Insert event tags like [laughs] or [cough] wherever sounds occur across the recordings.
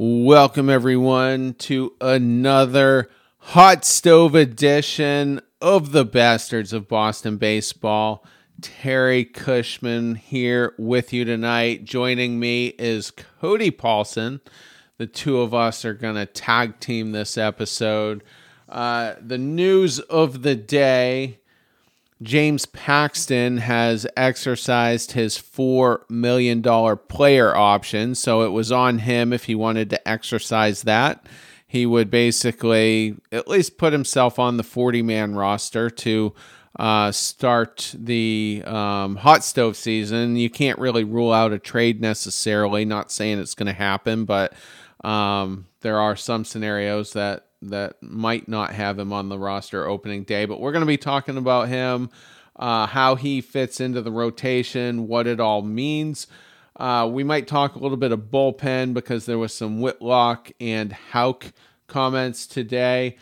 Welcome, everyone, to another hot stove edition of the Bastards of Boston Baseball. Terry Cushman here with you tonight. Joining me is Cody Paulson. The two of us are going to tag team this episode. Uh, the news of the day James Paxton has exercised his $4 million player option. So it was on him if he wanted to exercise that. He would basically at least put himself on the 40 man roster to uh, start the um, hot stove season. You can't really rule out a trade necessarily. Not saying it's going to happen, but um, there are some scenarios that that might not have him on the roster opening day. But we're going to be talking about him, uh, how he fits into the rotation, what it all means. Uh, we might talk a little bit of bullpen because there was some Whitlock and Houck comments today.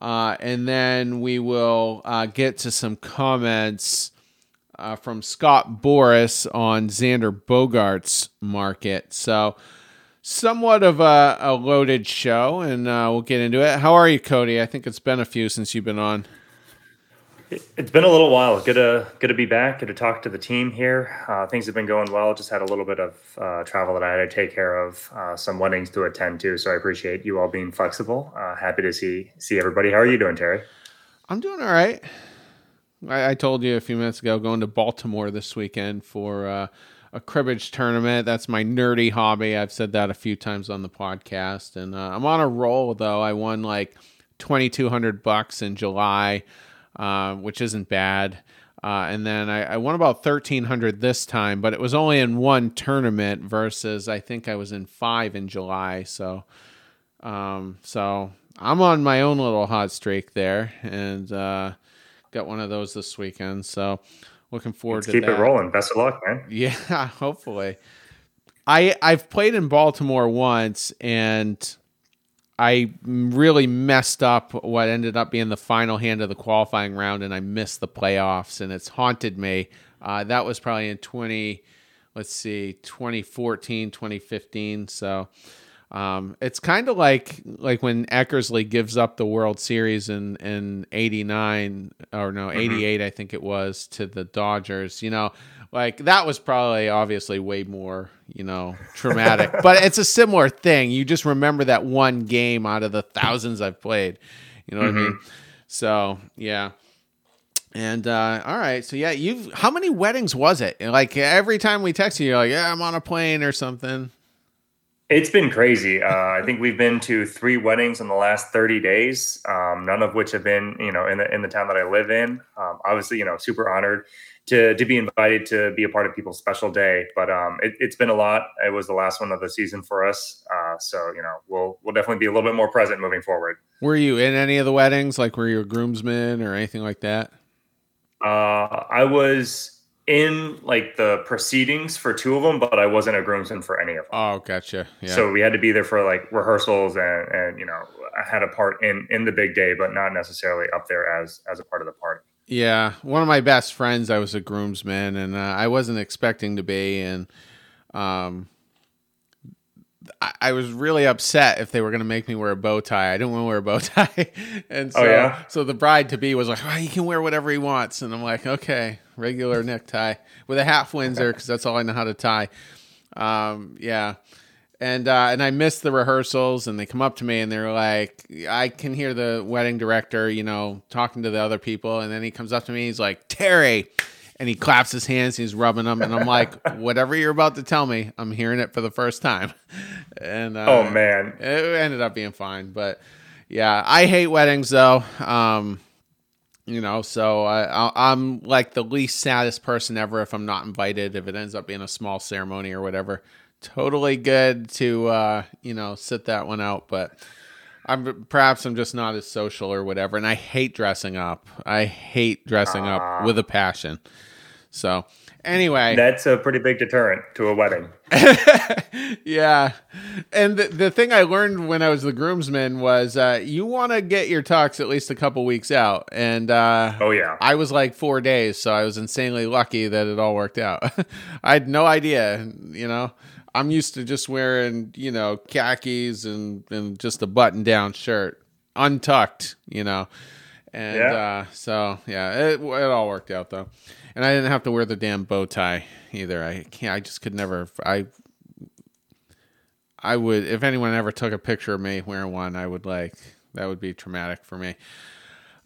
Uh, and then we will uh, get to some comments uh, from Scott Boras on Xander Bogaerts' market. So, somewhat of a, a loaded show, and uh, we'll get into it. How are you, Cody? I think it's been a few since you've been on. It's been a little while. Good to good to be back. Good to talk to the team here. Uh, things have been going well. Just had a little bit of uh, travel that I had to take care of. Uh, some weddings to attend to. So I appreciate you all being flexible. Uh, happy to see see everybody. How are you doing, Terry? I'm doing all right. I, I told you a few minutes ago going to Baltimore this weekend for uh, a cribbage tournament. That's my nerdy hobby. I've said that a few times on the podcast, and uh, I'm on a roll though. I won like 2,200 bucks in July uh, which isn't bad. Uh, and then I, I, won about 1300 this time, but it was only in one tournament versus I think I was in five in July. So, um, so I'm on my own little hot streak there and uh, got one of those this weekend. So looking forward Let's to keep that. it rolling. Best of luck, man. [laughs] Yeah, hopefully. I I've played in Baltimore once and I really messed up what ended up being the final hand of the qualifying round, and I missed the playoffs, and it's haunted me. Uh, that was probably in 20, let's see, 2014, 2015. So um, it's kind of like like when Eckersley gives up the World Series in in '89 or no '88, mm-hmm. I think it was to the Dodgers. You know, like that was probably obviously way more, you know, traumatic. [laughs] but it's a similar thing. You just remember that one game out of the thousands I've played. You know what mm-hmm. I mean? Mm-hmm. So yeah. And uh, all right, so yeah, you've how many weddings was it? Like every time we text you, you're like, yeah, I'm on a plane or something. It's been crazy. Uh, I think we've been to three weddings in the last 30 days, um, none of which have been, you know, in the in the town that I live in. Um, obviously, you know, super honored to to be invited to be a part of people's special day. But um, it, has been a lot. It was the last one of the season for us, uh, so you know, we'll we'll definitely be a little bit more present moving forward. Were you in any of the weddings? Like, were you a groomsman or anything like that? Uh, I was in like the proceedings for two of them, but I wasn't a groomsman for any of them. Oh, gotcha. Yeah. So we had to be there for like rehearsals and and you know I had a part in in the big day, but not necessarily up there as as a part of the party. Yeah, one of my best friends, I was a groomsman, and uh, I wasn't expecting to be, and um, I, I was really upset if they were going to make me wear a bow tie. I didn't want to wear a bow [laughs] tie, and so oh, yeah? so the bride to be was like, "Oh, he can wear whatever he wants," and I'm like, "Okay, regular necktie with a half Windsor because that's all I know how to tie." Um, yeah, and uh, and I missed the rehearsals, and they come up to me and they're like, I can hear the wedding director, you know, talking to the other people, and then he comes up to me, he's like, Terry, and he claps his hands, he's rubbing them, and I'm like, [laughs] whatever you're about to tell me, I'm hearing it for the first time, [laughs] and uh, oh man, it ended up being fine, but yeah, I hate weddings though. Um, you know, so I, I'm like the least saddest person ever if I'm not invited. If it ends up being a small ceremony or whatever, totally good to uh, you know sit that one out, but I'm perhaps I'm just not as social or whatever, and I hate dressing up. I hate dressing up ah. with a passion. So anyway, that's a pretty big deterrent to a wedding. [laughs] yeah, and the, the thing I learned when I was the groomsman was uh, you want to get your tux at least a couple weeks out, and uh, oh yeah, I was like four days, so I was insanely lucky that it all worked out. [laughs] I had no idea, you know. I'm used to just wearing, you know, khakis and, and just a button down shirt, untucked, you know. And yeah. Uh, so, yeah, it, it all worked out though. And I didn't have to wear the damn bow tie either. I can't, I just could never, I, I would, if anyone ever took a picture of me wearing one, I would like, that would be traumatic for me.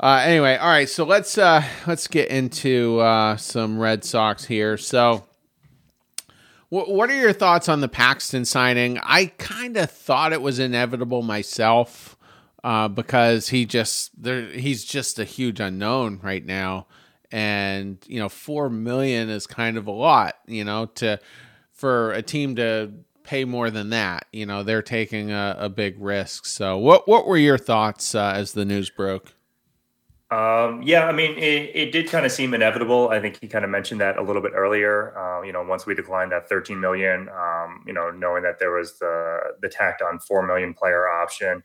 Uh, anyway, all right, so let's uh, let's get into uh, some Red Sox here. So, what are your thoughts on the Paxton signing? I kind of thought it was inevitable myself uh, because he just there he's just a huge unknown right now, and you know four million is kind of a lot, you know, to for a team to pay more than that. You know, they're taking a, a big risk. So, what what were your thoughts uh, as the news broke? Um, yeah, I mean, it, it did kind of seem inevitable. I think he kind of mentioned that a little bit earlier. Uh, you know, once we declined that 13 million, um, you know, knowing that there was the the tacked on four million player option,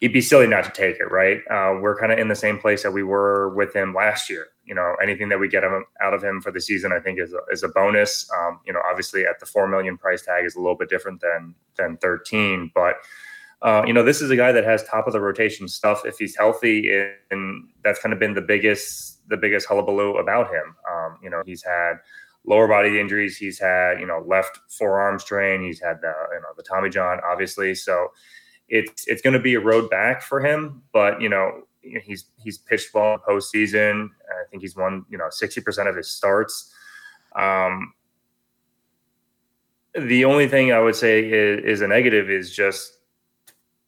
it'd be silly not to take it, right? Uh, we're kind of in the same place that we were with him last year. You know, anything that we get out of him for the season, I think, is a, is a bonus. Um, you know, obviously, at the four million price tag is a little bit different than than 13, but uh, you know, this is a guy that has top of the rotation stuff if he's healthy, and that's kind of been the biggest the biggest hullabaloo about him. Um, you know, he's had lower body injuries, he's had you know left forearm strain, he's had the you know the Tommy John, obviously. So it's it's going to be a road back for him, but you know he's he's pitched well in postseason. I think he's won you know sixty percent of his starts. Um, the only thing I would say is, is a negative is just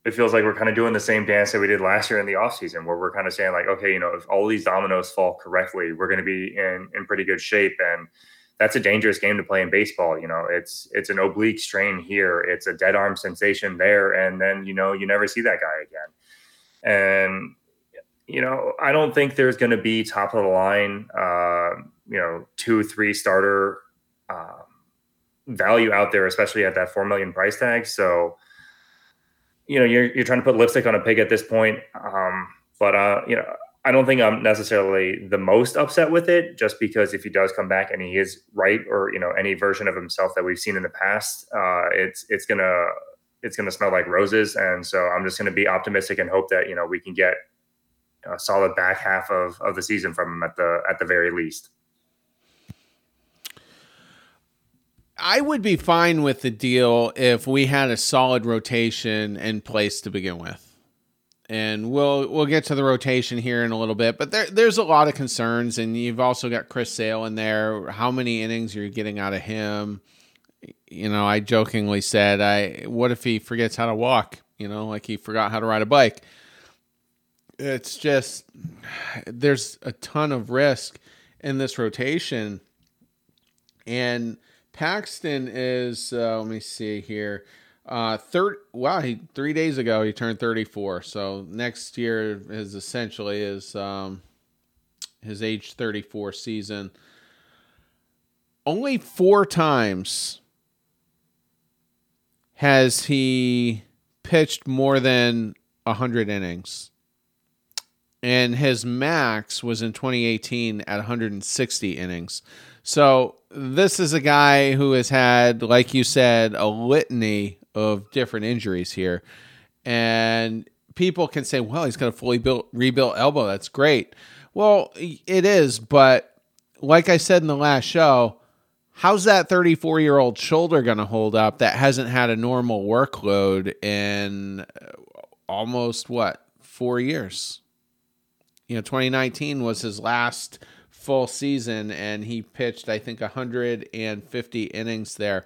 it feels like we're kind of doing the same dance that we did last year in the offseason where we're kind of saying like okay you know if all these dominoes fall correctly we're going to be in in pretty good shape and that's a dangerous game to play in baseball you know? It's it's an oblique strain here. It's a dead arm sensation there and then you know you never see that guy again. And you know i don't think there's going to be top of the line uh, you know two three starter uh, value out there especially at that four million price tag. So you know, you're you're trying to put lipstick on a pig at this point. Um, but uh, you know, I don't think I'm necessarily the most upset with it, just because if he does come back and he is right, or you know, any version of himself that we've seen in the past, uh, it's it's gonna it's gonna smell like roses. And so I'm just gonna be optimistic and hope that you know we can get a solid back half of of the season from him at the at the very least. I would be fine with the deal if we had a solid rotation in place to begin with. And we'll we'll get to the rotation here in a little bit, but there there's a lot of concerns, and you've also got Chris Sale in there. How many innings are you getting out of him? You know, I jokingly said, "I what if he forgets how to walk? You know, like he forgot how to ride a bike." It's just there's a ton of risk in this rotation, and Paxton is uh, let me see here. Uh, third. Wow, he three days ago he turned 34. So next year is essentially his um, his age 34 season. Only four times has he pitched more than 100 innings. And his max was in 2018 at 160 innings. So this is a guy who has had, like you said, a litany of different injuries here. And people can say, well, he's got a fully built, rebuilt elbow. That's great. Well, it is. But like I said in the last show, how's that 34 year old shoulder going to hold up that hasn't had a normal workload in uh, almost what, four years? You know, 2019 was his last full season, and he pitched, I think, 150 innings there.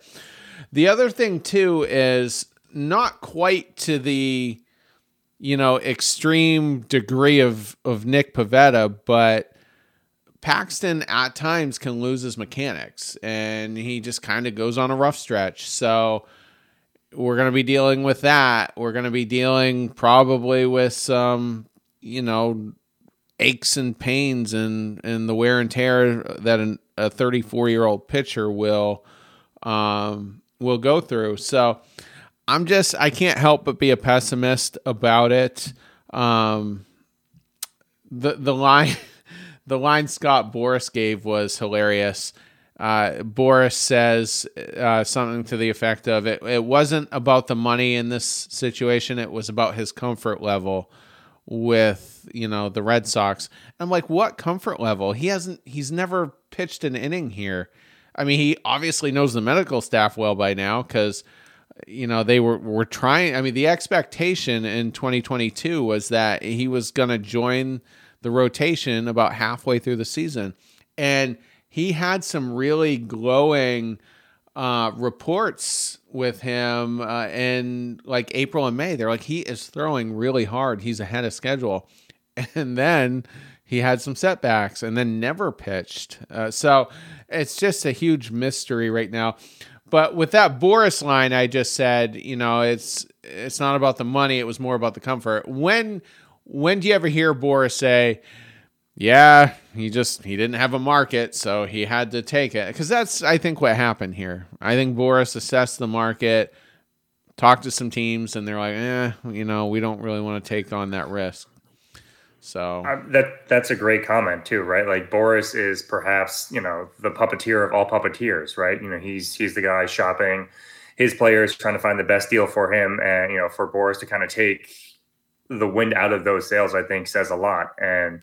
The other thing, too, is not quite to the you know extreme degree of of Nick Pivetta, but Paxton at times can lose his mechanics, and he just kind of goes on a rough stretch. So we're going to be dealing with that. We're going to be dealing probably with some, you know, aches and pains and and the wear and tear that an, a 34 year old pitcher will um, will go through. So I'm just I can't help but be a pessimist about it. Um, the the line [laughs] the line Scott Boras gave was hilarious. Uh, Boras says uh, something to the effect of it. It wasn't about the money in this situation. It was about his comfort level with you know the Red Sox. I'm like, what comfort level? He hasn't. He's never pitched an inning here. I mean, he obviously knows the medical staff well by now because you know they were were trying. I mean, the expectation in 2022 was that he was going to join the rotation about halfway through the season, and he had some really glowing uh, reports with him uh, in like April and May. They're like, he is throwing really hard. He's ahead of schedule. [laughs] And then he had some setbacks and then never pitched. Uh, so it's just a huge mystery right now. But with that Boras line, I just said, you know, it's it's not about the money. It was more about the comfort. When when do you ever hear Boras say, yeah, he just he didn't have a market, so he had to take it. Because that's I think what happened here. I think Boras assessed the market, talked to some teams, and they're like, eh, you know, we don't really want to take on that risk. So uh, that that's a great comment too, right? Like Boras is perhaps you know the puppeteer of all puppeteers, right? You know, he's he's the guy shopping his players, trying to find the best deal for him, and you know, for Boras to kind of take the wind out of those sails, I think says a lot. And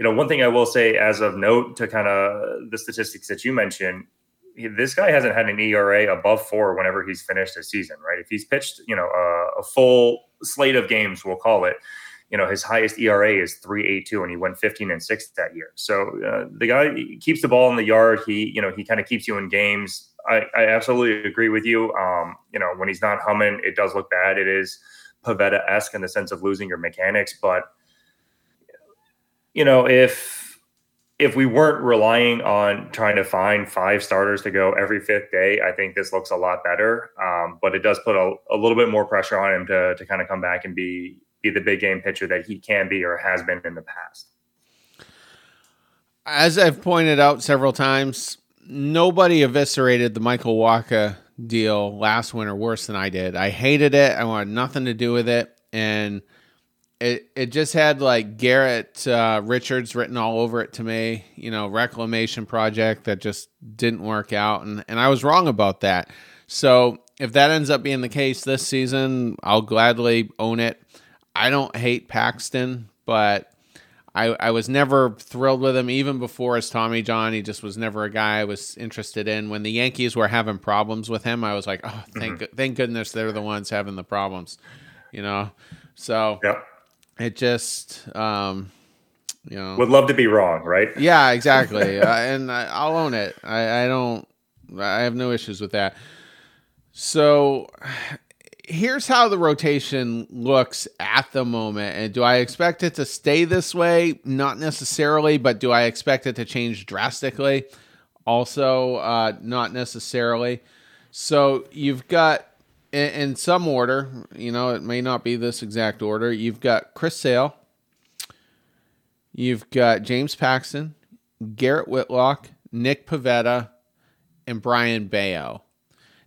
you know, one thing I will say as of note to kind of the statistics that you mentioned, this guy hasn't had an ERA above four whenever he's finished a season, right? If he's pitched, you know, a, a full slate of games, we'll call it, you know, his highest ERA is 3.82 and he went 15 and 6 that year. So uh, the guy keeps the ball in the yard. He, you know, he kind of keeps you in games. I, I absolutely agree with you. Um, you know, when he's not humming, it does look bad. It is Pivetta esque in the sense of losing your mechanics, but you know, if if we weren't relying on trying to find five starters to go every fifth day, I think this looks a lot better. Um, but it does put a, a little bit more pressure on him to to kind of come back and be be the big game pitcher that he can be or has been in the past. As I've pointed out several times, nobody eviscerated the Michael Wacha deal last winter worse than I did. I hated it. I wanted nothing to do with it, and it it just had like Garrett uh, Richards written all over it to me. You know, reclamation project that just didn't work out, and and I was wrong about that. So if that ends up being the case this season, I'll gladly own it. I don't hate Paxton, but I I was never thrilled with him even before as Tommy John. He just was never a guy I was interested in. When the Yankees were having problems with him, I was like, oh, thank mm-hmm. thank goodness they're the ones having the problems. You know, so. Yep it just, um, you know, would love to be wrong, right? Yeah, exactly. [laughs] uh, and I, will own it. I, I don't. I have no issues with that. So here's how the rotation looks at the moment. And do I expect it to stay this way? Not necessarily, but do I expect it to change drastically? Also, uh, not necessarily. So you've got in, in, some order, you know, it may not be this exact order. You've got Chris Sale, you've got James Paxton, Garrett Whitlock, Nick Pivetta, and Brayan Bello.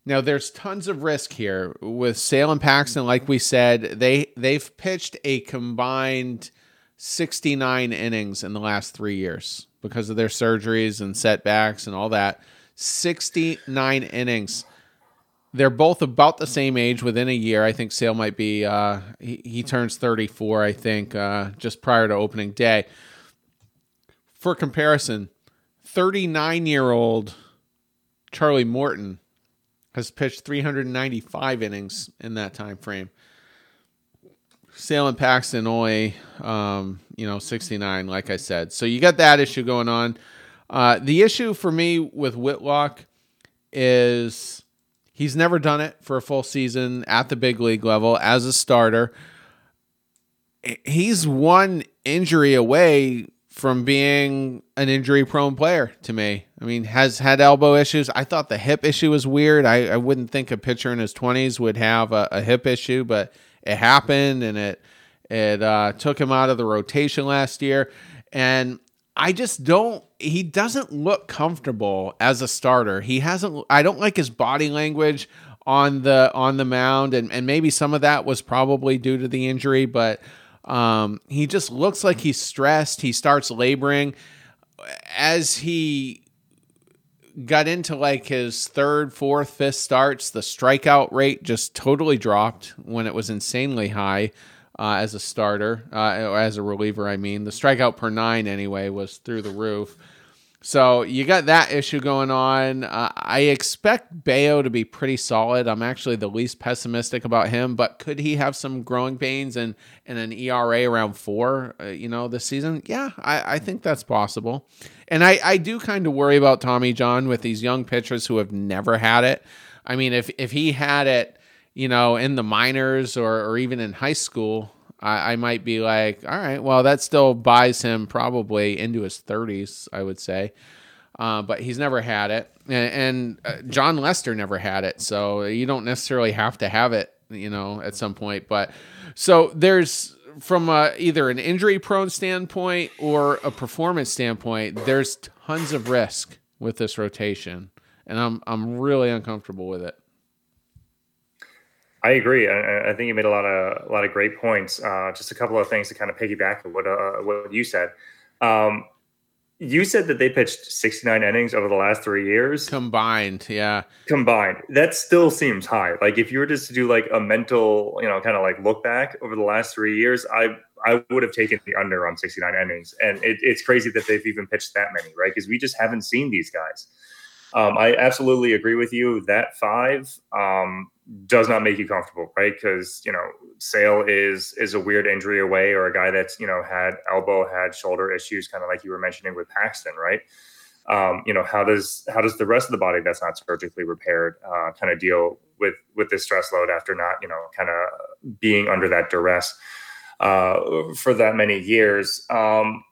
Now, there's tons of risk here with Sale and Paxton. Like we said, they they've pitched a combined 69 innings in the last three years because of their surgeries and setbacks and all that. 69 innings they're both about the same age within a year. I think Sale might be uh, he, he turns 34, I think, uh, just prior to opening day. For comparison, 39 year old Charlie Morton has pitched 395 innings in that time frame. Sale and Paxton only, um, you know, 69, like I said. So you got that issue going on. Uh, the issue for me with Whitlock is He's never done it for a full season at the big league level as a starter. He's one injury away from being an injury prone player to me. I mean, has had elbow issues. I thought the hip issue was weird. I, I wouldn't think a pitcher in his 20s would have a, a hip issue, but it happened and it it uh, took him out of the rotation last year. And I just don't he doesn't look comfortable as a starter. He hasn't I don't like his body language on the on the mound and, and maybe some of that was probably due to the injury, but um, he just looks like he's stressed. He starts laboring as he got into like his third, fourth, fifth starts, the strikeout rate just totally dropped when it was insanely high uh, as a starter, uh, as a reliever. I mean, the strikeout per nine anyway was through the roof. So you got that issue going on. Uh, I expect Bello to be pretty solid. I'm actually the least pessimistic about him, but could he have some growing pains and, and an ERA around four, uh, you know, this season? Yeah, I, I think that's possible. And I, I do kind of worry about Tommy John with these young pitchers who have never had it. I mean, if, if he had it, you know, in the minors or, or even in high school, I, I might be like, all right, well, that still buys him probably into his 30s, I would say. Uh, but he's never had it. And, and uh, Jon Lester never had it. So you don't necessarily have to have it, you know, at some point. But so there's from a, either an injury prone standpoint or a performance standpoint, there's tons of risk with this rotation. And I'm, I'm really uncomfortable with it. I agree. I, I, think you made a lot of a lot of great points. Uh, just a couple of things to kind of piggyback on what uh, what you said. Um, you said that they pitched 69 innings over the last three years combined. Yeah, combined. That still seems high. Like if you were just to do like a mental, you know, kind of like look back over the last three years, I I would have taken the under on 69 innings. And it, it's crazy that they've even pitched that many, right? Because we just haven't seen these guys. Um, I absolutely agree with you. That five um, does not make you comfortable, right? Because you know, Sale is is a weird injury away, or a guy that's you know had elbow, had shoulder issues, kind of like you were mentioning with Paxton, right? Um, you know, how does how does the rest of the body that's not surgically repaired uh, kind of deal with with this stress load after not you know kind of being under that duress uh, for that many years? Um,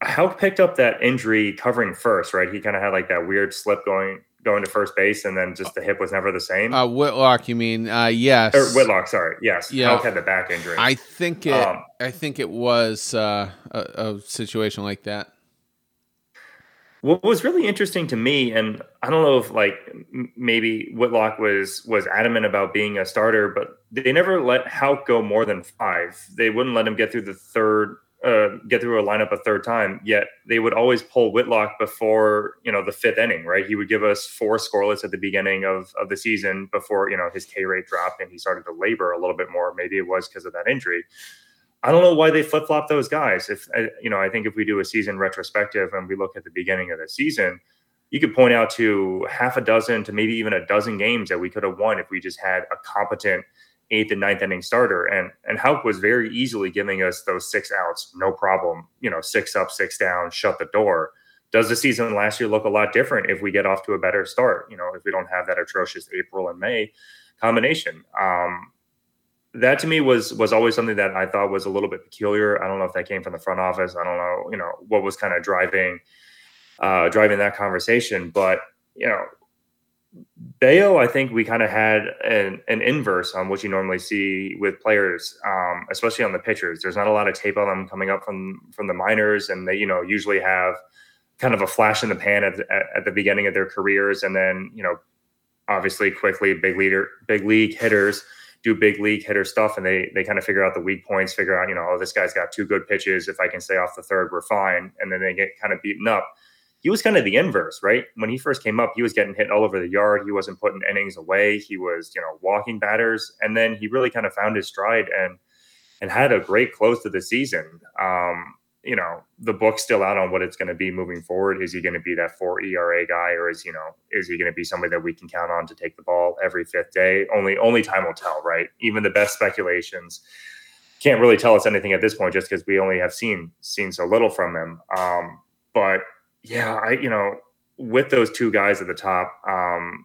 Houck picked up that injury covering first, right? He kind of had like that weird slip going going to first base, and then just the hip was never the same. Uh, Whitlock, you mean? Uh, yes. Or Whitlock, sorry. Yes. Yeah. Houck had the back injury. I think it. Um, I think it was uh, a, a situation like that. What was really interesting to me, and I don't know if like maybe Whitlock was was adamant about being a starter, but they never let Houck go more than five. They wouldn't let him get through the third uh, get through a lineup a third time. Yet they would always pull Whitlock before you know the fifth inning, right? He would give us four scoreless at the beginning of of the season before you know his K rate dropped and he started to labor a little bit more. Maybe it was because of that injury. I don't know why they flip flop those guys. If uh, you know, I think if we do a season retrospective and we look at the beginning of the season, you could point out to half a dozen to maybe even a dozen games that we could have won if we just had a competent eighth and ninth inning starter. And and Houck was very easily giving us those six outs, no problem. You know, six up, six down, shut the door. Does the season last year look a lot different if we get off to a better start? You know, if we don't have that atrocious April and May combination. Um, that to me was was always something that I thought was a little bit peculiar. I don't know if that came from the front office. I don't know, you know, what was kind of driving uh, driving that conversation. But you know, Bello, I think we kind of had an, an inverse on what you normally see with players, um, especially on the pitchers. There's not a lot of tape on them coming up from from the minors, and they you know usually have kind of a flash in the pan at, at, at the beginning of their careers, and then you know obviously quickly big leader big league hitters do big league hitter stuff, and they they kind of figure out the weak points, figure out you know oh this guy's got two good pitches. If I can stay off the third, we're fine, and then they get kind of beaten up he was kind of the inverse, right? When he first came up, he was getting hit all over the yard. He wasn't putting innings away. He was, you know, walking batters, and then he really kind of found his stride and and had a great close to the season. Um, you know, the book's still out on what it's going to be moving forward. Is he going to be that four ERA guy, or is you know, is he going to be somebody that we can count on to take the ball every fifth day? Only only time will tell, right? Even the best speculations can't really tell us anything at this point, just because we only have seen seen so little from him. Um, but yeah, I you know with those two guys at the top, um,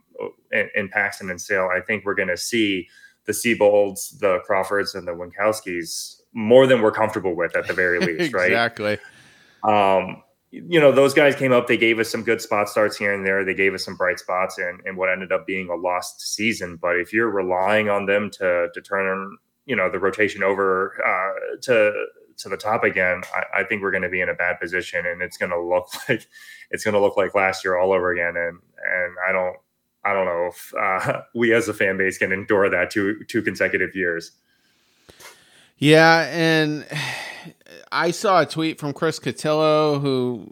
in, in Paxton and Sale, I think we're going to see the Seabolds, the Crawfords, and the Winckowskis more than we're comfortable with at the very [laughs] least, right? exactly. Um, you know, those guys came up, they gave us some good spot starts here and there. They gave us some bright spots in, in what ended up being a lost season. But if you're relying on them to to turn, you know, the rotation over uh, to to the top again, I, I think we're going to be in a bad position, and it's going to look [laughs] like it's going to look like last year all over again. And and I don't I don't know if uh, [laughs] we as a fan base can endure that two two consecutive years. Yeah, and [sighs] I saw a tweet from Chris Cotillo who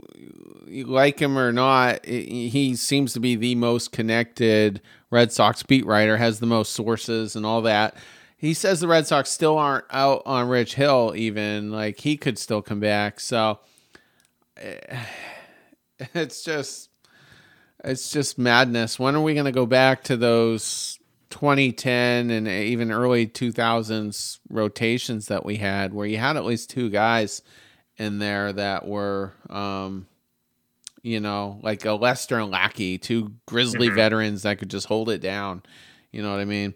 like him or not, he seems to be the most connected Red Sox beat writer, has the most sources and all that. He says the Red Sox still aren't out on Rich Hill, even like he could still come back. So [sighs] it's just it's just madness. When are we going to go back to those 2010 and even early 2000s rotations that we had, where you had at least two guys in there that were, um, you know, like a Lester and Lackey, two Grizzly mm-hmm. veterans that could just hold it down. You know what I mean?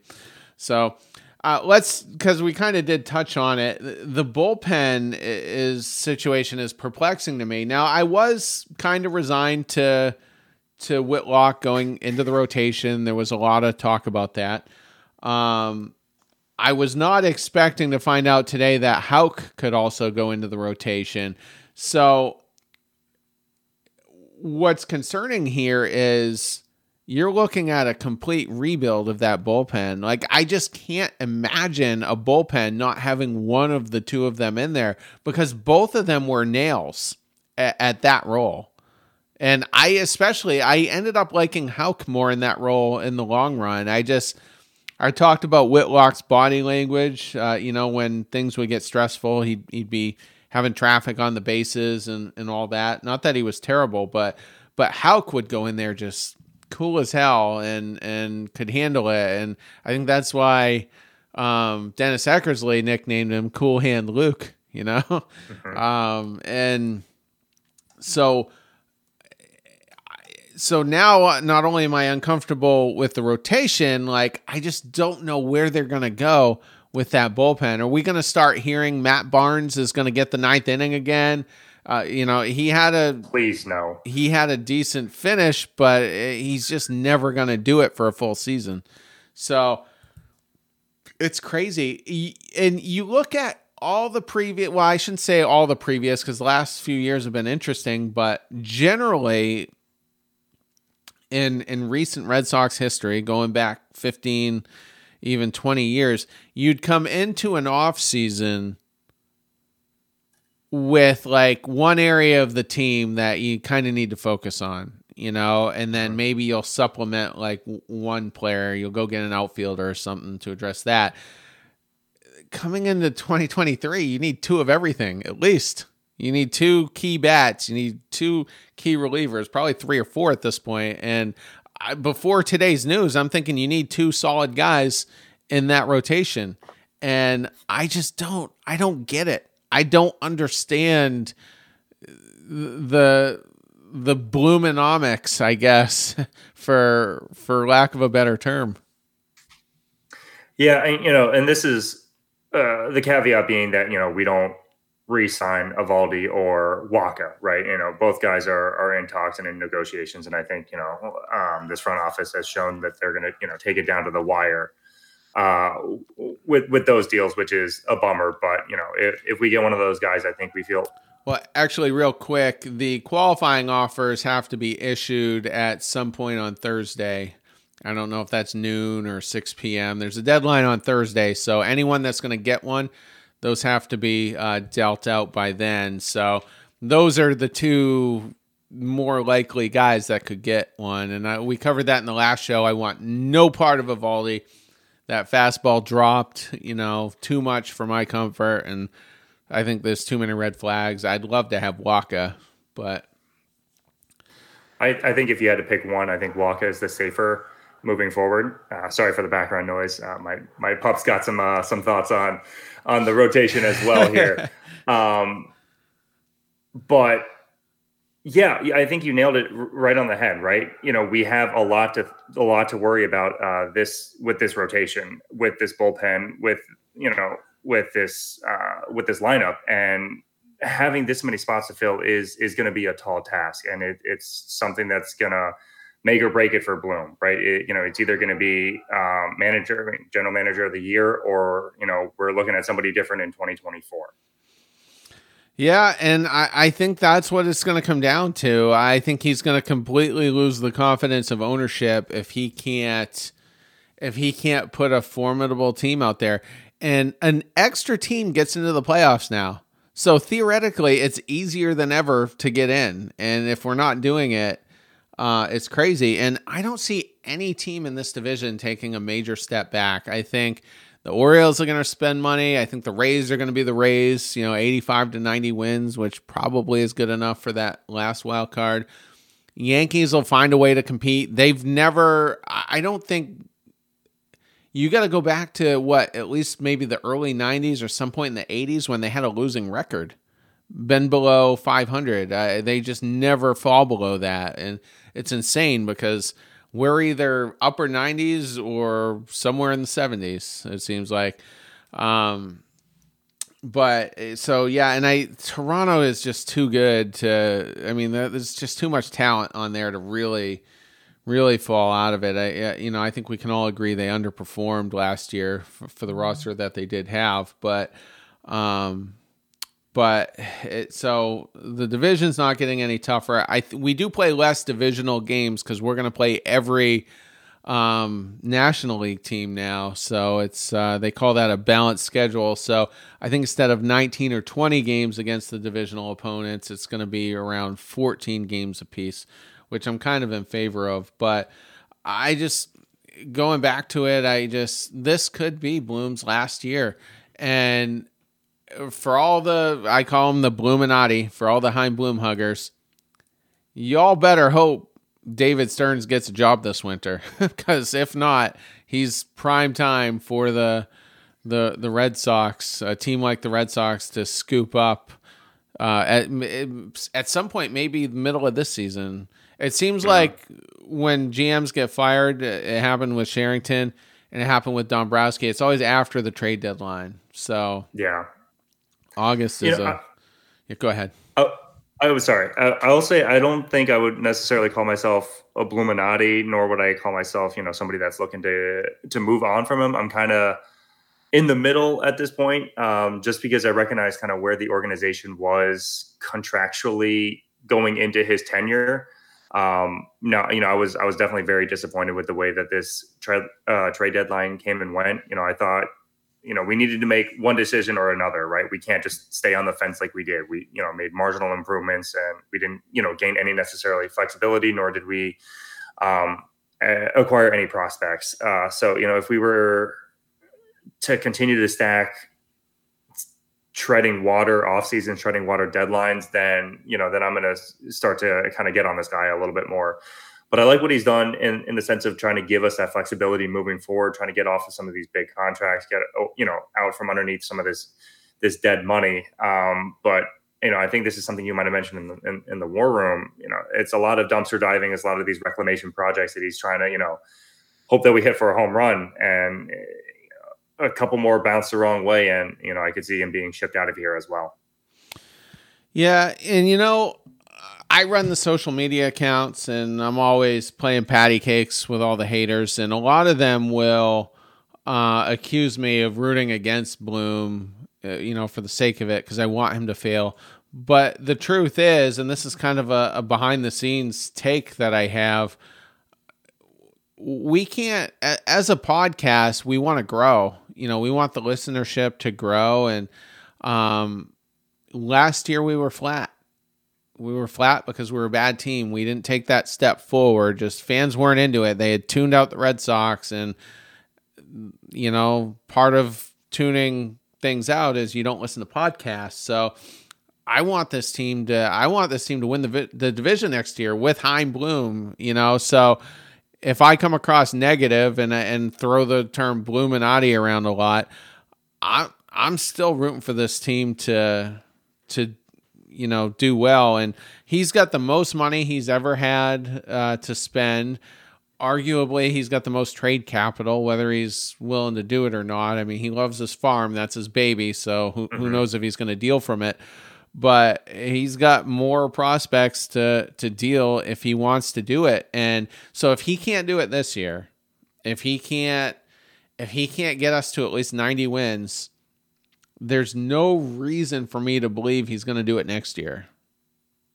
So uh, let's because we kind of did touch on it. The bullpen is situation is perplexing to me. Now I was kind of resigned to to Whitlock going into the rotation. There was a lot of talk about that. Um, I was not expecting to find out today that Houck could also go into the rotation. So what's concerning here is you're looking at a complete rebuild of that bullpen. Like, I just can't imagine a bullpen not having one of the two of them in there because both of them were nails at, at that role. And I especially, I ended up liking Houck more in that role in the long run. I just, I talked about Whitlock's body language. Uh, you know, when things would get stressful, he'd, he'd be having traffic on the bases and, and all that. Not that he was terrible, but but Houck would go in there just cool as hell and and could handle it. And I think that's why um, Dennis Eckersley nicknamed him Cool Hand Luke. You know, [laughs] mm-hmm. um, and so so now not only am I uncomfortable with the rotation, like I just don't know where they're gonna go with that bullpen. Are we gonna start hearing Matt Barnes is gonna get the ninth inning again? Uh, you know, he had a please no. He had a decent finish, but he's just never going to do it for a full season. So it's crazy. And you look at all the previous. Well, I shouldn't say all the previous because the last few years have been interesting, but generally, in in recent Red Sox history, going back fifteen, even twenty years, you'd come into an off season with like one area of the team that you kind of need to focus on, you know, and then maybe you'll supplement like one player, you'll go get an outfielder or something to address that. Coming into 2023, you need two of everything at least. You need two key bats, you need two key relievers, probably three or four at this point. And before today's news, I'm thinking you need two solid guys in that rotation. And I just don't I don't get it. I don't understand the the bloominomics, I guess, [laughs] for for lack of a better term. Yeah, and, you know, and this is uh, the caveat being that you know we don't re-sign Eovaldi or Wacha, right? You know, both guys are are in talks and in negotiations, and I think you know um, this front office has shown that they're going to you know take it down to the wire uh, with with those deals, which is a bummer. But you know, if, if we get one of those guys, I think we feel. Well, actually, real quick, the qualifying offers have to be issued at some point on Thursday. I don't know if that's noon or 6 p.m. There's a deadline on Thursday, so anyone that's going to get one, those have to be uh, dealt out by then. So those are the two more likely guys that could get one. And I, we covered that in the last show. I want no part of Eovaldi that fastball dropped, you know, too much for my comfort, and I think there's too many red flags. I'd love to have Wacha, but I, I think if you had to pick one, I think Wacha is the safer moving forward. Uh, sorry for the background noise. Uh, my my pup's got some uh, some thoughts on on the rotation as well [laughs] here. um, but yeah, I think you nailed it right on the head. Right, you know, we have a lot to a lot to worry about uh, this with this rotation, with this bullpen, with you know, with this uh, with this lineup, and having this many spots to fill is is going to be a tall task, and it, it's something that's going to make or break it for Bloom. Right, it, you know, it's either going to be um, manager, general manager of the year, or you know, we're looking at somebody different in 2024. Yeah, and I, I think that's what it's going to come down to. I think he's going to completely lose the confidence of ownership if he can't if he can't put a formidable team out there. And an extra team gets into the playoffs now. So theoretically, it's easier than ever to get in. And if we're not doing it, uh, it's crazy. And I don't see any team in this division taking a major step back. I think the Orioles are going to spend money. I think the Rays are going to be the Rays, you know, 85 to 90 wins, which probably is good enough for that last wild card. Yankees will find a way to compete. They've never, I don't think you got to go back to what at least maybe the early 90s or some point in the 80s when they had a losing record been below 500 uh, they just never fall below that and it's insane because we're either upper 90s or somewhere in the 70s it seems like um, but so yeah and i toronto is just too good to i mean there's just too much talent on there to really really fall out of it. I, you know, I think we can all agree they underperformed last year for, for the mm-hmm. roster that they did have, but, um, but it, so the division's not getting any tougher. I th- we do play less divisional games because we're going to play every um, National League team now. So it's uh, they call that a balanced schedule. So I think instead of 19 or 20 games against the divisional opponents, it's going to be around 14 games apiece which I'm kind of in favor of. But I just going back to it, I just this could be Bloom's last year, and for all the I call them the Bloominati for all the Chaim Bloom huggers, y'all better hope David Stearns gets a job this winter [laughs] because if not, he's prime time for the the the Red Sox, a team like the Red Sox, to scoop up uh, at at some point, maybe the middle of this season. It seems yeah. like when GMs get fired, it happened with Cherington and it happened with Dombrowski. It's always after the trade deadline. So yeah, August is you know, a. I, yeah, go ahead. Oh, I was sorry. I, will say I don't think I would necessarily call myself a Bloominati, nor would I call myself, you know, somebody that's looking to to move on from him. I'm kind of in the middle at this point, um, just because I recognize kind of where the organization was contractually going into his tenure. Um, no, you know, I was I was definitely very disappointed with the way that this trade uh, trade deadline came and went. You know, I thought, you know, we needed to make one decision or another, right? We can't just stay on the fence like we did. We, you know, made marginal improvements and we didn't, you know, gain any necessarily flexibility, nor did we um, acquire any prospects. Uh, so, you know, if we were to continue to stack treading water off season, treading water deadlines, then you know then I'm going to start to kind of get on this guy a little bit more. But I like what he's done in in the sense of trying to give us that flexibility moving forward, trying to get off of some of these big contracts, get oh, you know out from underneath some of this this dead money. Um, but you know, I think this is something you might have mentioned in the in, in the war room. You know, it's a lot of dumpster diving, it's a lot of these reclamation projects that he's trying to you know hope that we hit for a home run and a couple more bounce the wrong way, and you know I could see him being shipped out of here as well. Yeah, and you know, I run the social media accounts, and I'm always playing patty cakes with all the haters, and a lot of them will uh, accuse me of rooting against Bloom, uh, you know, for the sake of it, because I want him to fail. But the truth is, and this is kind of a, a behind the scenes take that I have we can't as a podcast we want to grow you know, we want the listenership to grow. And um, last year we were flat. We were flat because we were a bad team. We didn't take that step forward. Just fans weren't into it. They had tuned out the Red Sox. And, you know, part of tuning things out is you don't listen to podcasts. So, I want this team to I want this team to win the the division next year with Chaim Bloom, you know. So if I come across negative and and throw the term Bloominati around a lot, I I'm still rooting for this team to to you know do well. And he's got the most money he's ever had uh, to spend. Arguably, he's got the most trade capital, whether he's willing to do it or not. I mean, he loves his farm; that's his baby. So who, mm-hmm. who knows if he's going to deal from it? but he's got more prospects to to deal if he wants to do it. And so if he can't do it this year, if he can't if he can't get us to at least 90 wins, there's no reason for me to believe he's going to do it next year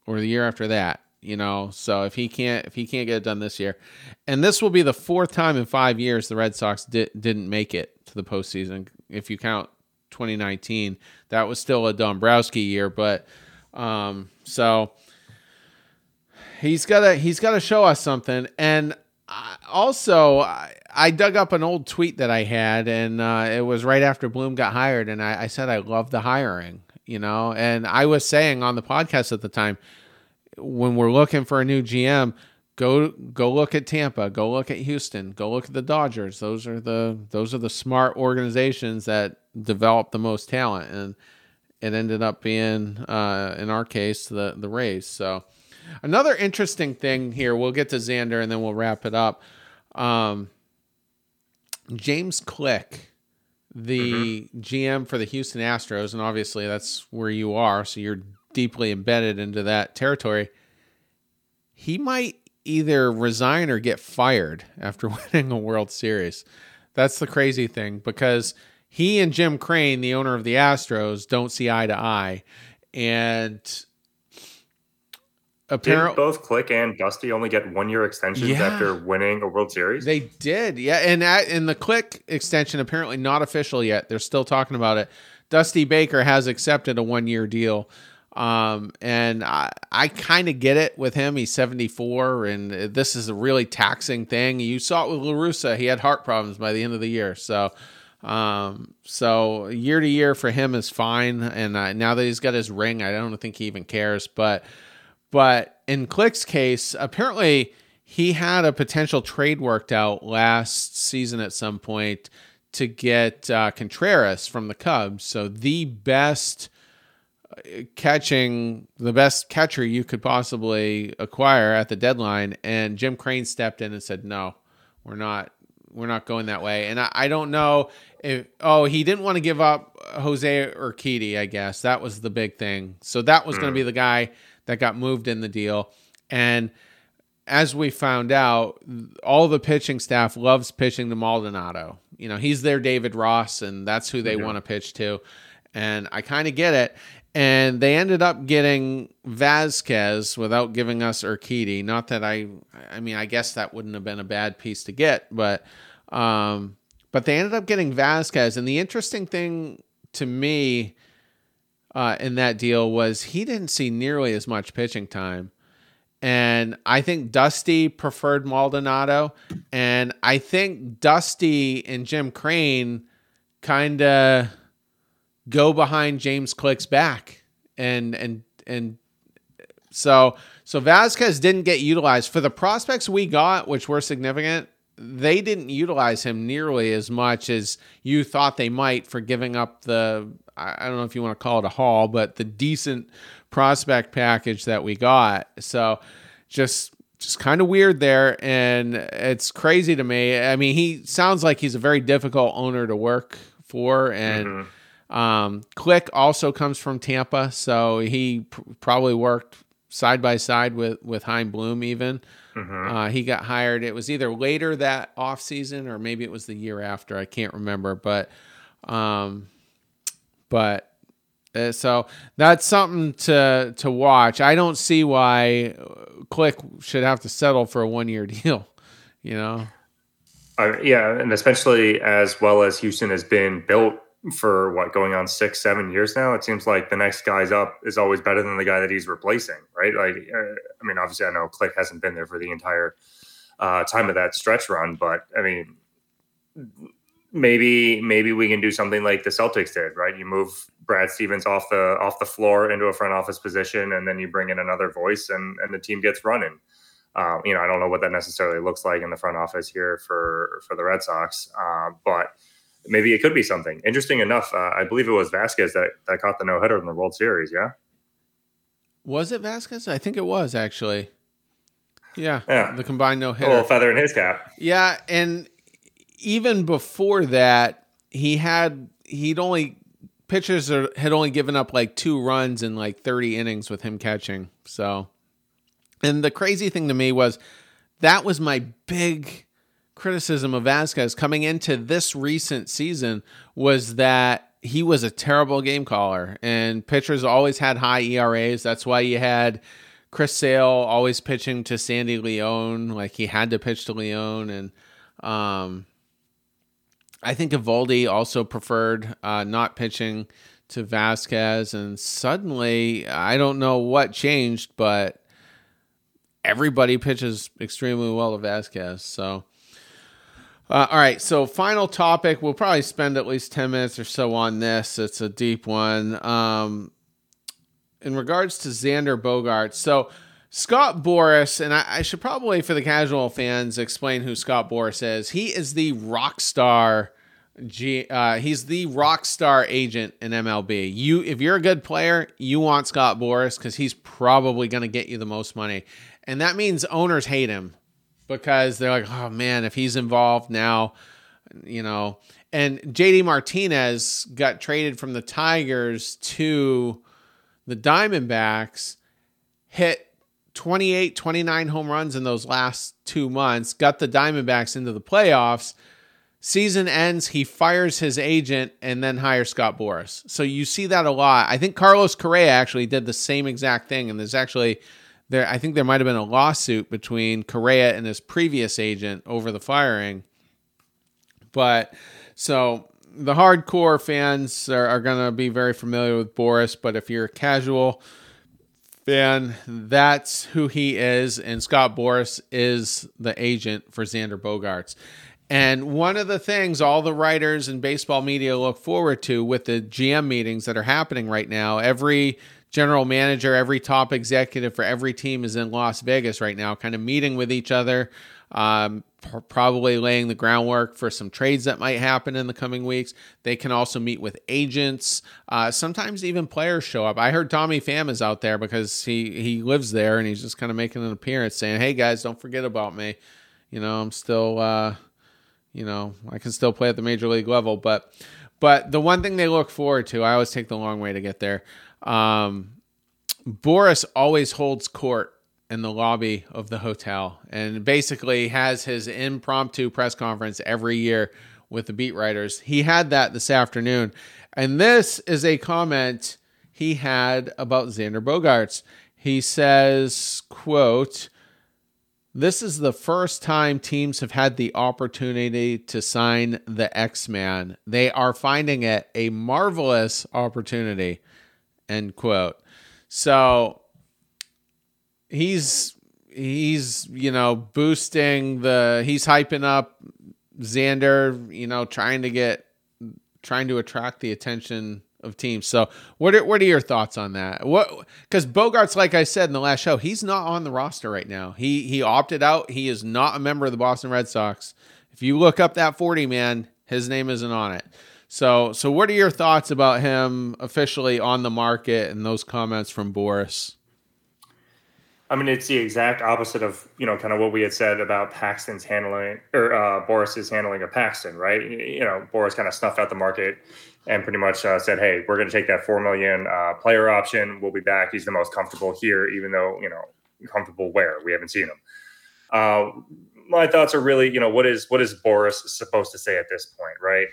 or the year after that, you know. So if he can't if he can't get it done this year, and this will be the fourth time in 5 years the Red Sox di- didn't make it to the postseason if you count 2019. That was still a Dombrowski year, but um, so he's gotta he's gotta show us something. And I, also, I, I, dug up an old tweet that I had, and uh, it was right after Bloom got hired, and I, I said I love the hiring, you know, and I was saying on the podcast at the time when we're looking for a new GM, go go look at Tampa, go look at Houston, go look at the Dodgers. Those are the those are the smart organizations that develop the most talent, and it ended up being uh, in our case the the Rays. So another interesting thing here. We'll get to Xander and then we'll wrap it up. Um, James Click, the mm-hmm. GM for the Houston Astros, and obviously that's where you are, so you're deeply embedded into that territory. He might either resign or get fired after [laughs] winning a World Series. That's the crazy thing because he and Jim Crane, the owner of the Astros, don't see eye to eye. And apparently both Click and Dusty only get one year extensions yeah, after winning a World Series. They did, yeah. And at, in the Click extension, apparently not official yet. They're still talking about it. Dusty Baker has accepted a one year deal. Um, and I, I kind of get it with him. He's 74, and this is a really taxing thing. You saw it with La Russa. He had heart problems by the end of the year. So, um, so year to year for him is fine. And uh, now that he's got his ring, I don't think he even cares. But, but in Click's case, apparently he had a potential trade worked out last season at some point to get uh, Contreras from the Cubs. So the best catching the best catcher you could possibly acquire at the deadline and Jim Crane stepped in and said no we're not we're not going that way and I, I don't know if oh he didn't want to give up Jose Urquidy I guess that was the big thing so that was mm. going to be the guy that got moved in the deal. And as we found out all the pitching staff loves pitching to Maldonado. You know he's their David Ross and that's who they want to pitch to. And I kind of get it. And they ended up getting Vazquez without giving us Urquidy. Not that I, I mean, I guess that wouldn't have been a bad piece to get, but, um, but they ended up getting Vazquez. And the interesting thing to me uh, in that deal was he didn't see nearly as much pitching time. And I think Dusty preferred Maldonado. And I think Dusty and Jim Crane kind of go behind James Click's back. And and and so so Vazquez didn't get utilized for the prospects we got, which were significant. They didn't utilize him nearly as much as you thought they might for giving up the I don't know if you want to call it a haul, but the decent prospect package that we got. So just just kind of weird there and it's crazy to me. I mean, he sounds like he's a very difficult owner to work for and mm-hmm um, Click also comes from Tampa, so he pr- probably worked side by side with with Chaim Bloom. Even mm-hmm. uh, he got hired. It was either later that off season or maybe it was the year after. I can't remember, but um, but uh, so that's something to to watch. I don't see why Click should have to settle for a one year [laughs] deal. You know. Uh, yeah, and especially as well as Houston has been built for what going on six, seven years now. It seems like the next guy's up is always better than the guy that he's replacing, right? Like, uh, I mean, obviously, I know Click hasn't been there for the entire uh, time of that stretch run, but I mean, maybe maybe we can do something like the Celtics did, right? You move Brad Stevens off the off the floor into a front office position, and then you bring in another voice, and and the team gets running. Um, you know, I don't know what that necessarily looks like in the front office here for for the Red Sox, uh, but maybe it could be something. Interesting enough, uh, I believe it was Vazquez that, that caught the no hitter in the World Series. Yeah. Was it Vazquez? I think it was actually. Yeah. Yeah. The combined no hitter. A little feather in his cap. Yeah. And even before that, he had, he'd only, pitchers had only given up like two runs in like 30 innings with him catching. So, and the crazy thing to me was that was my big criticism of Vazquez coming into this recent season was that he was a terrible game caller, and pitchers always had high ERAs. That's why you had Chris Sale always pitching to Sandy León, like he had to pitch to León, and um, I think Eovaldi also preferred uh, not pitching to Vazquez, and suddenly I don't know what changed, but everybody pitches extremely well to Vazquez. So, uh, all right. So, final topic. We'll probably spend at least ten minutes or so on this. It's a deep one. Um, in regards to Xander Bogaerts, so Scott Boras, and I, I, should probably, for the casual fans, explain who Scott Boras is. He is the rock star. G, uh, he's the rock star agent in MLB. You, if you're a good player, you want Scott Boras because he's probably going to get you the most money, and that means owners hate him because they're like, oh man, if he's involved now, you know. And JD Martinez got traded from the Tigers to the Diamondbacks, hit 28, 29 home runs in those last two months, got the Diamondbacks into the playoffs. Season ends, he fires his agent and then hires Scott Boras. So you see that a lot. I think Carlos Correa actually did the same exact thing, and there's actually there. I think there might have been a lawsuit between Correa and his previous agent over the firing. But so the hardcore fans are, are going to be very familiar with Boras, but if you're a casual fan, that's who he is. And Scott Boras is the agent for Xander Bogaerts. And one of the things all the writers and baseball media look forward to with the GM meetings that are happening right now, every general manager, every top executive for every team is in Las Vegas right now, kind of meeting with each other, um, probably laying the groundwork for some trades that might happen in the coming weeks. They can also meet with agents. Uh, sometimes even players show up. I heard Tommy Pham is out there because he he lives there and he's just kind of making an appearance, saying, "Hey guys, don't forget about me. You know, I'm still, uh, you know, I can still play at the major league level." But but the one thing they look forward to, I always take the long way to get there. Um, Boras always holds court in the lobby of the hotel and basically has his impromptu press conference every year with the beat writers. He had that this afternoon. And this is a comment he had about Xander Bogaerts. He says, quote, this is the first time teams have had the opportunity to sign the X-Man. They are finding it a marvelous opportunity. End quote. So he's he's you know boosting the he's hyping up Xander, you know, trying to get trying to attract the attention of teams. So, what are what are your thoughts on that? What because Bogaerts, like I said in the last show, he's not on the roster right now. He he opted out. He is not a member of the Boston Red Sox. If you look up that forty man, his name isn't on it. So so what are your thoughts about him officially on the market and those comments from Boras? I mean, it's the exact opposite of you know kind of what we had said about Paxton's handling or uh, Boras's handling of Paxton, right? You know, Boras kind of snuffed out the market and pretty much uh, said, "Hey, we're going to take that four million uh, player option. We'll be back. He's the most comfortable here, even though you know comfortable where we haven't seen him." Uh, my thoughts are really, you know, what is what is Boras supposed to say at this point, right?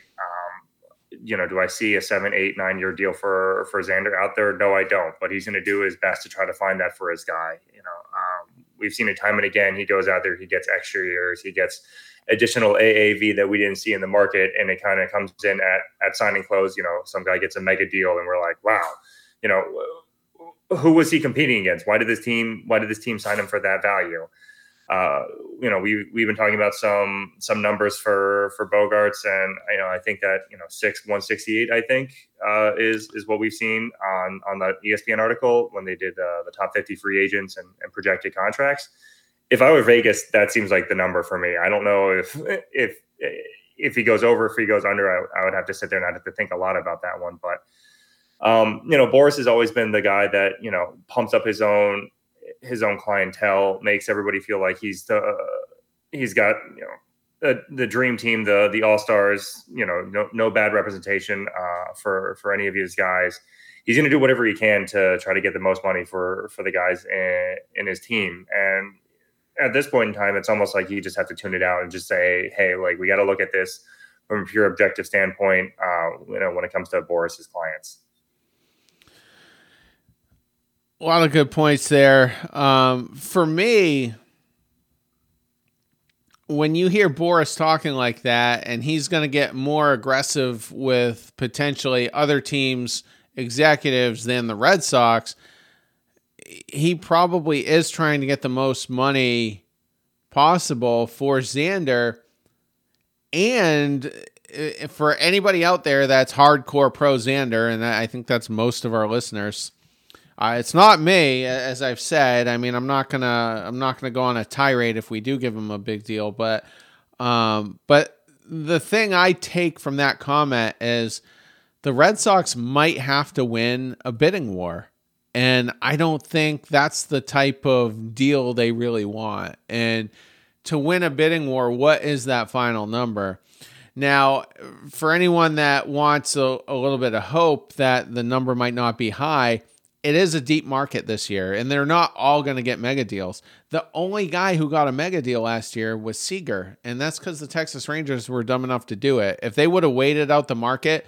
You know, do I see a seven, eight, nine year deal for for Xander out there? No, I don't. But he's going to do his best to try to find that for his guy. You know, um, we've seen it time and again. He goes out there, he gets extra years, he gets additional AAV that we didn't see in the market, and it kind of comes in at at signing close. You know, some guy gets a mega deal, and we're like, wow, you know, who was he competing against? Why did this team? Why did this team sign him for that value? Uh, you know, we we've been talking about some some numbers for for Bogaerts, and you know, I think that you know six one sixty eight, I think uh, is is what we've seen on on the ESPN article when they did uh, the top fifty free agents and, and projected contracts. If I were Vegas, that seems like the number for me. I don't know if if if he goes over, if he goes under, I, I would have to sit there and I'd have to think a lot about that one. But um, you know, Boras has always been the guy that you know pumps up his own his own clientele, makes everybody feel like he's the uh, he's got you know the, the dream team, the the all stars. You know, no, no bad representation uh, for for any of these guys. He's going to do whatever he can to try to get the most money for for the guys in, in his team. And at this point in time, it's almost like you just have to tune it out and just say, hey, like we got to look at this from a pure objective standpoint. Uh, you know, when it comes to Boras's clients. A lot of good points there. Um, for me, when you hear Boras talking like that, and he's going to get more aggressive with potentially other teams' executives than the Red Sox, he probably is trying to get the most money possible for Xander. And uh, for anybody out there that's hardcore pro Xander, and I think that's most of our listeners, uh, it's not me, as I've said. I mean, I'm not gonna I'm not gonna go on a tirade if we do give him a big deal, but um, but the thing I take from that comment is the Red Sox might have to win a bidding war. And I don't think that's the type of deal they really want. And to win a bidding war, what is that final number? Now, for anyone that wants a, a little bit of hope that the number might not be high, it is a deep market this year, and they're not all going to get mega deals. The only guy who got a mega deal last year was Seager, and that's because the Texas Rangers were dumb enough to do it. If they would have waited out the market,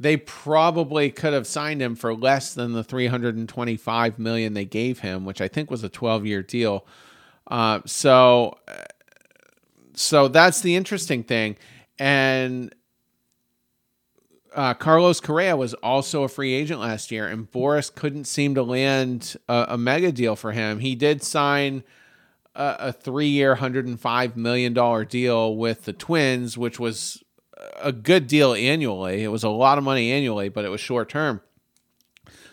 they probably could have signed him for less than the 325 million they gave him, which I think was a 12 year deal. Uh, so, so that's the interesting thing, and uh, Carlos Correa was also a free agent last year, and Boras couldn't seem to land a, a mega deal for him. He did sign a, a hundred and five million dollar deal with the Twins, which was a good deal annually. It was a lot of money annually, but it was short term.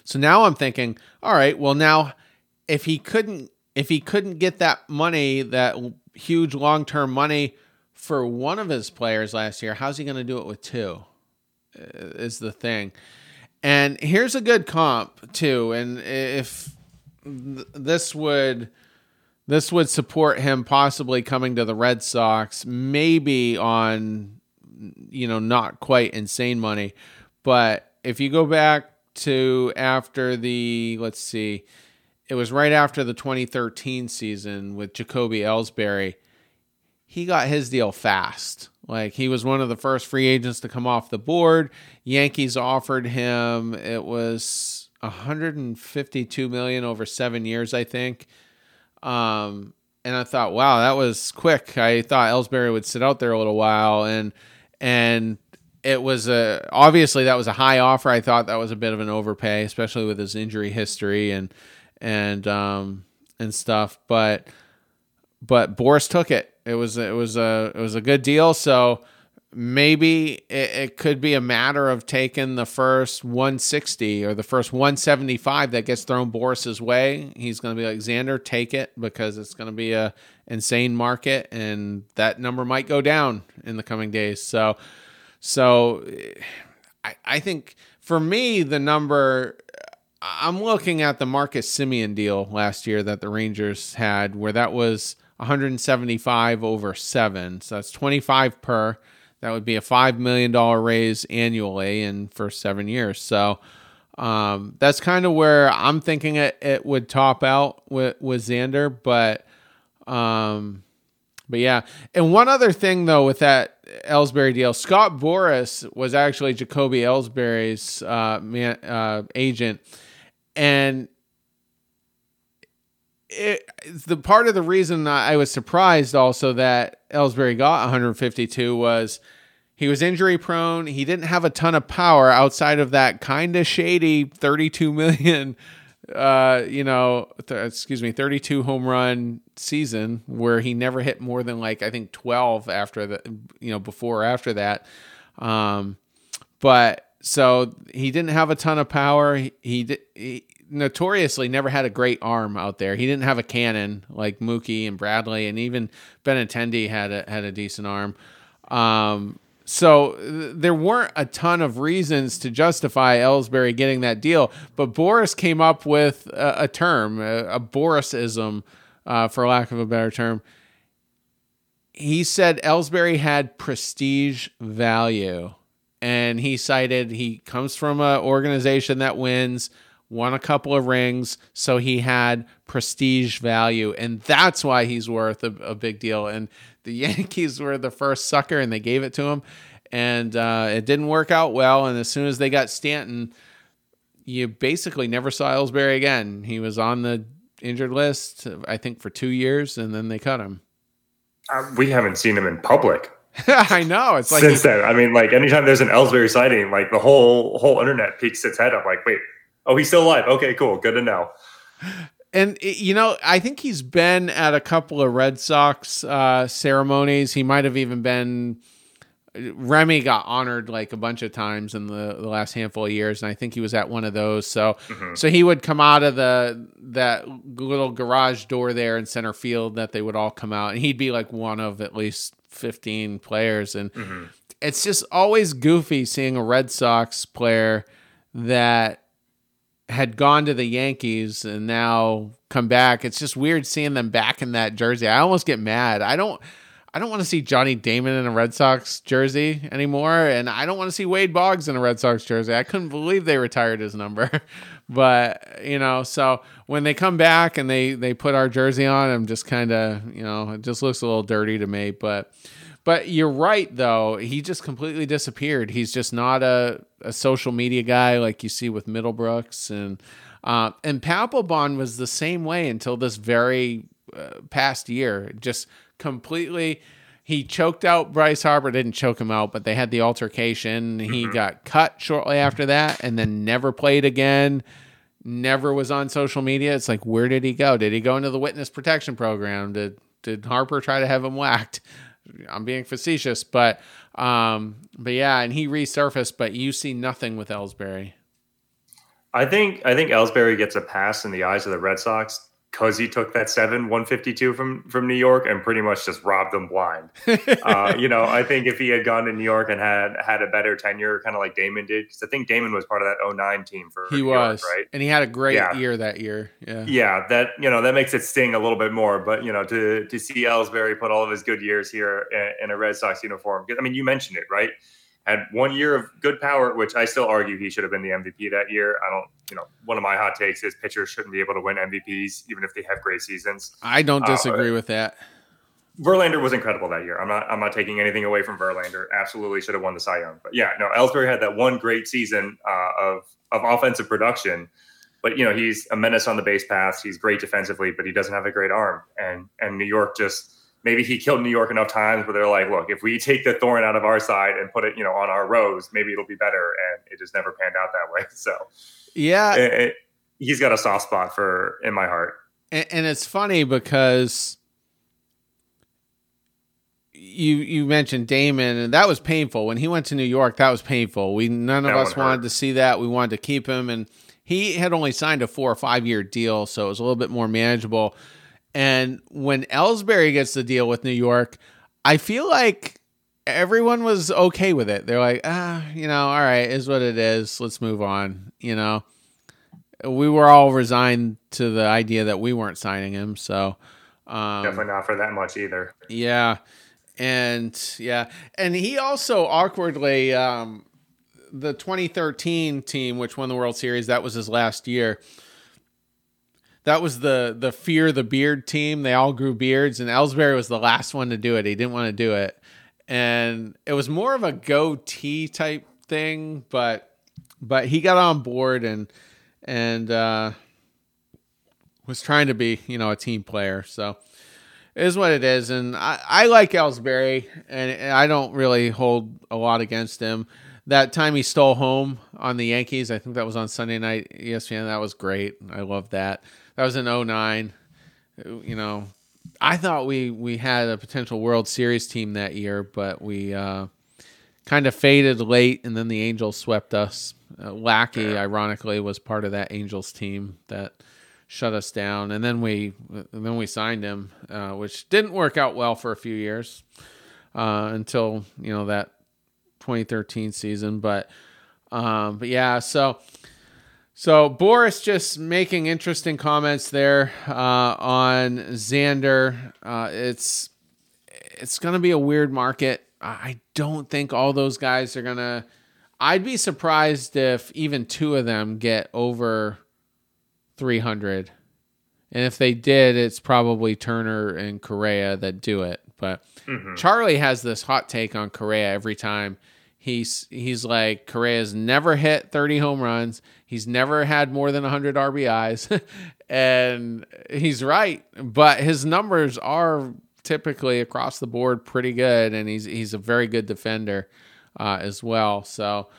So now I'm thinking, all right, well now if he couldn't if he couldn't get that money, that huge long-term money for one of his players last year, how's he going to do it with two? Is the thing. And here's a good comp too. And if this would this would support him possibly coming to the Red Sox, maybe on you know not quite insane money, but if you go back to after the let's see, it was right after the 2013 season with Jacoby Ellsbury, he got his deal fast like he was one of the first free agents to come off the board. Yankees offered him it was 152 million over 7 years, I think. Um and I thought, wow, that was quick. I thought Ellsbury would sit out there a little while and and it was a obviously that was a high offer. I thought that was a bit of an overpay, especially with his injury history and and um and stuff, but but Boras took it it was it was a it was a good deal. So maybe it, it, could be a matter of taking the first 160 or the first 175 that gets thrown Boras's way. He's going to be like Xander, take it because it's going to be a insane market, and that number might go down in the coming days. So, so I, I think for me the number. I'm looking at the Marcus Semien deal last year that the Rangers had, where that was 175 over seven. So that's 25 per. That would be a $5 million raise annually and for seven years. So um, that's kind of where I'm thinking it, it would top out with, with Xander. But, um, but yeah. And one other thing, though, with that Ellsbury deal, Scott Boras was actually Jacoby Ellsbury's uh, man, uh, agent. And it, the part of the reason I was surprised also that Ellsbury got 152 was he was injury prone. He didn't have a ton of power outside of that kind of shady 32 million, uh, you know, th- excuse me, 32 home run season where he never hit more than like I think 12 after the, you know, before or after that. Um, but so he didn't have a ton of power. He, he, he notoriously never had a great arm out there. He didn't have a cannon like Mookie and Bradley, and even Benintendi had a had a decent arm. Um, so th- there weren't a ton of reasons to justify Ellsbury getting that deal, but Boras came up with a, a term, a, a Borasism, uh, for lack of a better term. He said Ellsbury had prestige value, and he cited he comes from an organization that wins won a couple of rings, so he had prestige value, and that's why he's worth a, a big deal. And the [laughs] Yankees were the first sucker, and they gave it to him, and uh, it didn't work out well. And as soon as they got Stanton, you basically never saw Ellsbury again. He was on the injured list, I think, for two years, and then they cut him. Uh, we haven't seen him in public. [laughs] I know. It's like since then. I mean, like anytime there's an Ellsbury sighting, like the whole whole internet peeks its head up. Like, wait, oh, he's still alive. Okay, cool, good to know. And you know, I think he's been at a couple of Red Sox uh, ceremonies. He might have even been. Remy got honored like a bunch of times in the, the last handful of years, and I think he was at one of those. So, mm-hmm. so he would come out of the that little garage door there in center field that they would all come out, and he'd be like one of at least 15 players. And mm-hmm. it's just always goofy seeing a Red Sox player that had gone to the Yankees and now come back. It's just weird seeing them back in that jersey. I almost get mad. I don't I don't want to see Johnny Damon in a Red Sox jersey anymore and I don't want to see Wade Boggs in a Red Sox jersey. I couldn't believe they retired his number. [laughs] but, you know, so when they come back and they they put our jersey on, I'm just kind of, you know, it just looks a little dirty to me, but but you're right, though. He just completely disappeared. He's just not a, a social media guy like you see with Middlebrooks. And uh, and Papelbon was the same way until this very uh, past year. Just completely. He choked out Bryce Harper, didn't choke him out, but they had the altercation. He mm-hmm. got cut shortly after that and then never played again never was on social media. It's like, where did he go? Did he go into the witness protection program? Did did Harper try to have him whacked? I'm being facetious, but um, but yeah, and he resurfaced, but you see nothing with Ellsbury. I think I think Ellsbury gets a pass in the eyes of the Red Sox because he took that seven 152 from from New York and pretty much just robbed them blind. uh, you know, I think if he had gone to New York and had had a better tenure, kind of like Damon did, because I think Damon was part of that 09 team for he New was York, right, and he had a great yeah. year that year. Yeah, yeah, that you know that makes it sting a little bit more. But you know, to to see Ellsbury put all of his good years here in, in a Red Sox uniform, I mean, you mentioned it, right? Had one year of good power, which I still argue he should have been the MVP that year. I don't, you know, one of my hot takes is pitchers shouldn't be able to win MVPs even if they have great seasons. I don't uh, disagree uh, with that. Verlander was incredible that year. I'm not, I'm not taking anything away from Verlander. Absolutely should have won the Cy Young. But yeah, no, Ellsbury had that one great season uh, of of offensive production. But you know, he's a menace on the base paths. He's great defensively, but he doesn't have a great arm. And and New York just maybe he killed New York enough times where they're like, look, if we take the thorn out of our side and put it, you know, on our rose, maybe it'll be better. And it just never panned out that way. [laughs] So, yeah, it, it, he's got a soft spot for in my heart. And, and it's funny because you you mentioned Damon, and that was painful when he went to New York. That was painful. We none of that us wanted hurt. to see that. We wanted to keep him, and he had only signed a four or five year deal, so it was a little bit more manageable. And when Ellsbury gets the deal with New York, I feel like everyone was okay with it. They're like, ah, you know, all right, is what it is. Let's move on. You know, we were all resigned to the idea that we weren't signing him. So, um, definitely not for that much either. Yeah. And yeah. And he also awkwardly, um, the 2013 team, which won the World Series, that was his last year that was the the fear the beard team. They all grew beards, and Ellsbury was the last one to do it. He didn't want to do it, and it was more of a goatee type thing. But but he got on board and and uh, was trying to be you know a team player. So is what it is, and I I like Ellsbury, and I don't really hold a lot against him. That time he stole home on the Yankees, I think that was on Sunday night ESPN. That was great. I love that. That was in 09. You know, I thought we we had a potential World Series team that year, but we uh, kind of faded late, and then the Angels swept us. Uh, Lackey, yeah. ironically, was part of that Angels team that shut us down, and then we and then we signed him, uh, which didn't work out well for a few years uh, until you know that 2013 season. But um, but yeah, so so Boras just making interesting comments there uh, on Xander. Uh, it's it's going to be a weird market. I don't think all those guys are going to. I'd be surprised if even two of them get over 300. And if they did, it's probably Turner and Correa that do it. But mm-hmm. Charlie has this hot take on Correa every time. He's he's like Correa's never hit 30 home runs. He's never had more than 100 RBIs. [laughs] and he's right, but his numbers are typically across the board pretty good, and he's he's a very good defender uh, as well. So,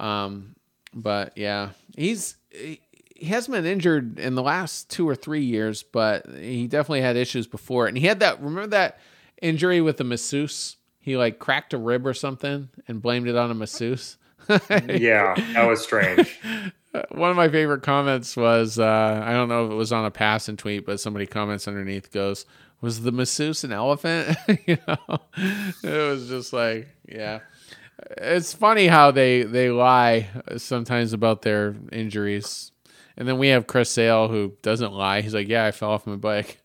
um, but yeah, he's he, hasn't been injured in the last two or three years, but he definitely had issues before. And he had that remember that injury with the masseuse. He like cracked a rib or something and blamed it on a masseuse. [laughs] yeah, that was strange. [laughs] One of my favorite comments was uh, I don't know if it was on a passing tweet, but somebody comments underneath goes, "Was the masseuse an elephant?" [laughs] you know, it was just like, yeah. It's funny how they they lie sometimes about their injuries, and then we have Chris Sale who doesn't lie. He's like, "Yeah, I fell off my bike."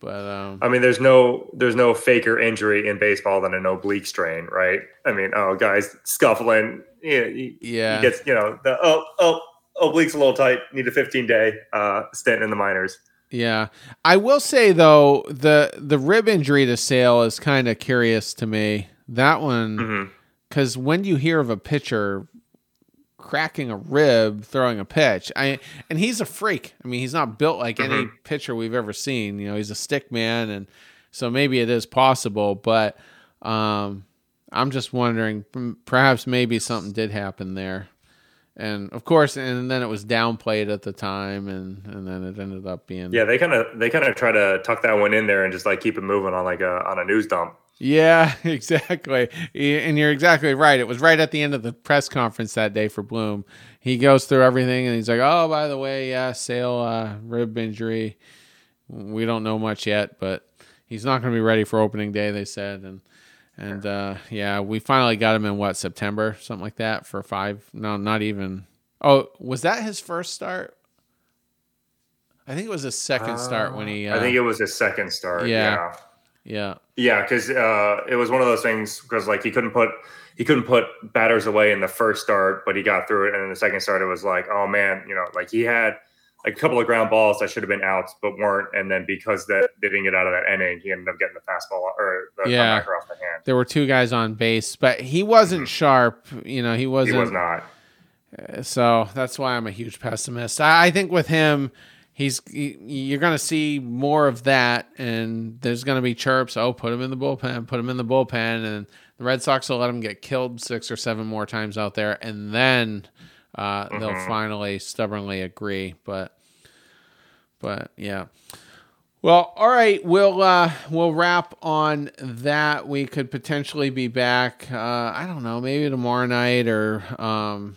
But um, I mean, there's no there's no faker injury in baseball than an oblique strain, right? I mean, oh, guys scuffling, yeah, he, yeah, he gets you know the oh oh oblique's a little tight, need a 15 day uh, stint in the minors. Yeah, I will say though the the rib injury to Sale is kind of curious to me. That one, because mm-hmm. when you hear of a pitcher cracking a rib throwing a pitch. I and he's a freak. I mean, he's not built like mm-hmm. any pitcher we've ever seen. You know, he's a stick man, and so maybe it is possible. But um, I'm just wondering, perhaps maybe something did happen there. And of course, and then it was downplayed at the time, and and then it ended up being yeah. They kind of they kind of try to tuck that one in there and just like keep it moving on like a on a news dump. Yeah, [laughs] exactly. And you're exactly right. It was right at the end of the press conference that day for Bloom. He goes through everything and he's like, "Oh, by the way, yeah, Sale uh, rib injury. We don't know much yet, but he's not going to be ready for opening day." They said, and and uh, yeah, we finally got him in what September, something like that, for five. No, not even. Oh, was that his first start? I think it was his second uh, start when he. Uh, I think it was his second start. yeah. yeah. Yeah. Yeah, because uh, it was one of those things because like he couldn't put he couldn't put batters away in the first start, but he got through it, and in the second start it was like, oh man, you know, like he had a couple of ground balls that should have been outs but weren't, and then because that they didn't get out of that inning, he ended up getting the fastball or the yeah. off the hand. There were two guys on base, but he wasn't mm-hmm. sharp. You know, he wasn't. He was not. Uh, so that's why I'm a huge pessimist. I, I think with him he's he, you're going to see more of that, and there's going to be chirps. Oh, put him in the bullpen, put him in the bullpen, and the Red Sox will let him get killed six or seven more times out there, and then uh, mm-hmm. they'll finally stubbornly agree. But but yeah. Well, all right, we'll uh, we'll wrap on that. We could potentially be back. Uh, I don't know, maybe tomorrow night or um,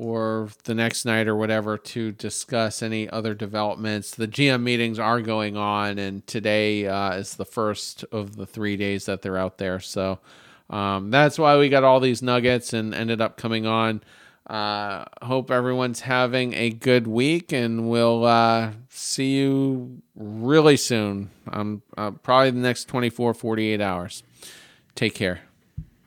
or the next night or whatever to discuss any other developments. The GM meetings are going on, and today uh, is the first of the three days that they're out there. So um, that's why we got all these nuggets and ended up coming on. Uh, hope everyone's having a good week, and we'll uh, see you really soon. Um, uh, probably the next 24, 48 hours. Take care.